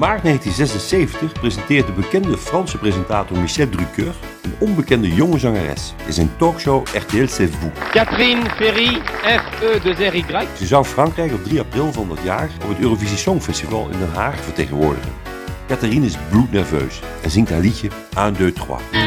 maart 1976 presenteert de bekende Franse presentator Michel Drucker een onbekende jonge zangeres in zijn talkshow RTL C'est Vous. Catherine Ferry, F-E-2-R-Y. Ze zou Frankrijk op 3 april van dat jaar op het Eurovisie Songfestival in Den Haag vertegenwoordigen. Catherine is bloednerveus en zingt haar liedje 1, 2, 3. 2, 3.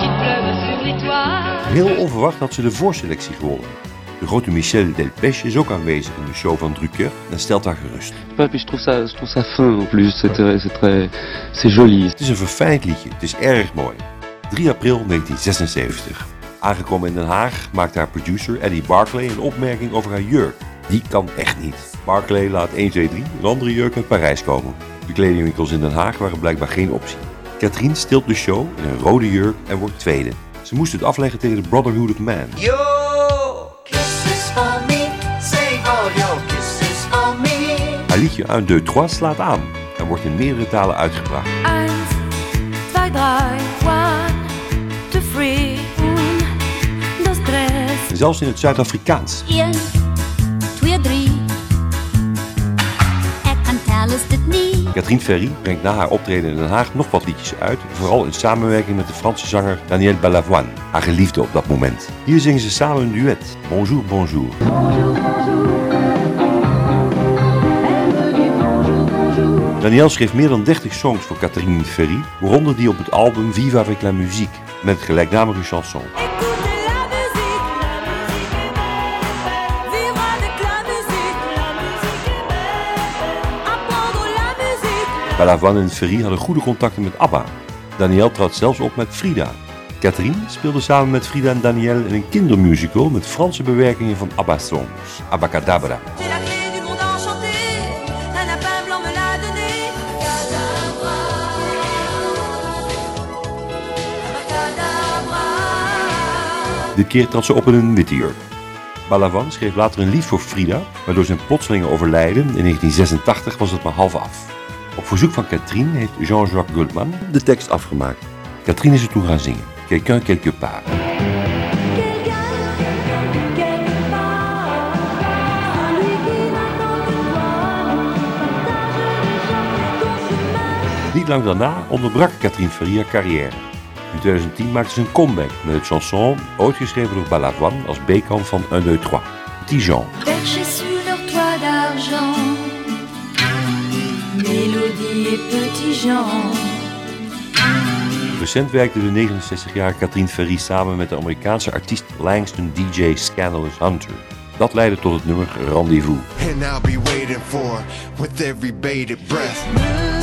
Il pleuve sur les toits. Heel onverwacht had ze de voorselectie gewonnen. De grote Michel Delpech is ook aanwezig in de show van Drucker en stelt haar gerust. Puis je trouve ça, je trouve ça fin en plus. C'est très, c'est très, c'est joli. Het is een verfijnd liedje, het is erg mooi. 3 april 1976. Aangekomen in Den Haag maakt haar producer Eddie Barclay een opmerking over haar jurk. Die kan echt niet. Barclay laat 1, 2, 3 een andere jurk uit Parijs komen. De kledingwinkels in Den Haag waren blijkbaar geen optie. Katrien stilt de show in een rode jurk en wordt tweede. Ze moest het afleggen tegen de Brotherhood of Man. Yo, for me, save liedje 1, 2, 3 slaat aan en wordt in meerdere talen uitgebracht. 1, 2, 3, 1, 2, 3. Zelfs in het Zuid-Afrikaans. 1, 2, 3 niet. Katrien Ferry brengt na haar optreden in Den Haag nog wat liedjes uit, vooral in samenwerking met de Franse zanger Daniel Balavoine, haar geliefde op dat moment. Hier zingen ze samen een duet, Bonjour, bonjour. Daniel schreef meer dan 30 songs voor Catherine Ferry, waaronder die op het album Viva avec la musique, met gelijknamige chanson. Balavoine en Ferry hadden goede contacten met ABBA. Daniel trad zelfs op met Frida. Catherine speelde samen met Frida en Daniel in een kindermusical met Franse bewerkingen van ABBA-songs, Abacadabra. Dit keer trad ze op in een witte jurk. Balavoine schreef later een lied voor Frida, maar door zijn plotselinge overlijden in 1986 was het maar half af. Op verzoek van Catherine heeft Jean-Jacques Goldman de tekst afgemaakt. Catherine is er toe gaan zingen. Quelqu'un quelque part. Niet lang daarna onderbrak Catherine Ferry haar carrière. In 2010 maakte ze een comeback met het chanson, ooit geschreven door Balavoine als B-kant van 1, 2, 3. Petit Mélodie et Petit Jean. Recent werkte de 69-jarige Catherine Ferry samen met de Amerikaanse artiest Langston DJ Scandalous Hunter. Dat leidde tot het nummer Rendezvous. And I'll be waiting for with every bated breath.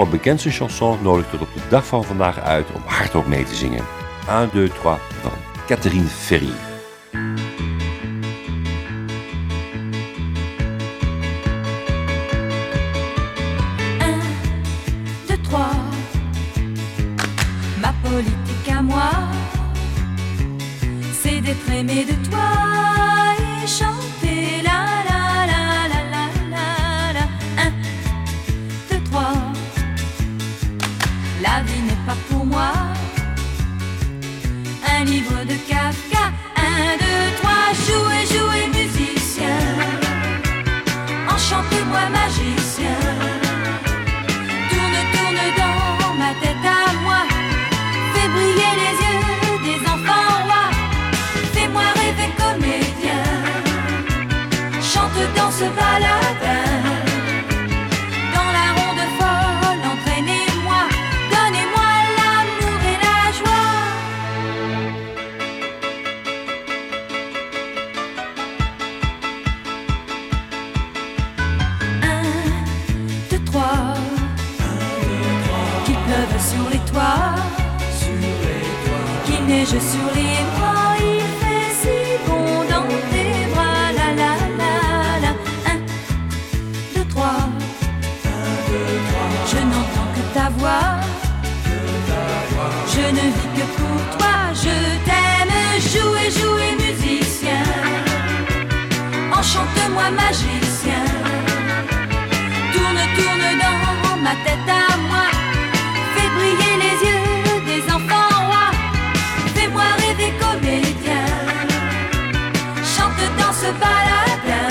Allerbekendste chanson nodigt tot op de dag van vandaag uit om hardop mee te zingen. 1, 2, 3 van Catherine Ferry. Neige sur les bras. Il fait si bon dans tes bras. La la la la. Un, deux, trois. Je n'entends que ta voix. Je ne vis que pour toi. Je t'aime. Jouez, jouez, musicien. Enchante-moi, magicien. Tourne, tourne dans ma tête se baladent.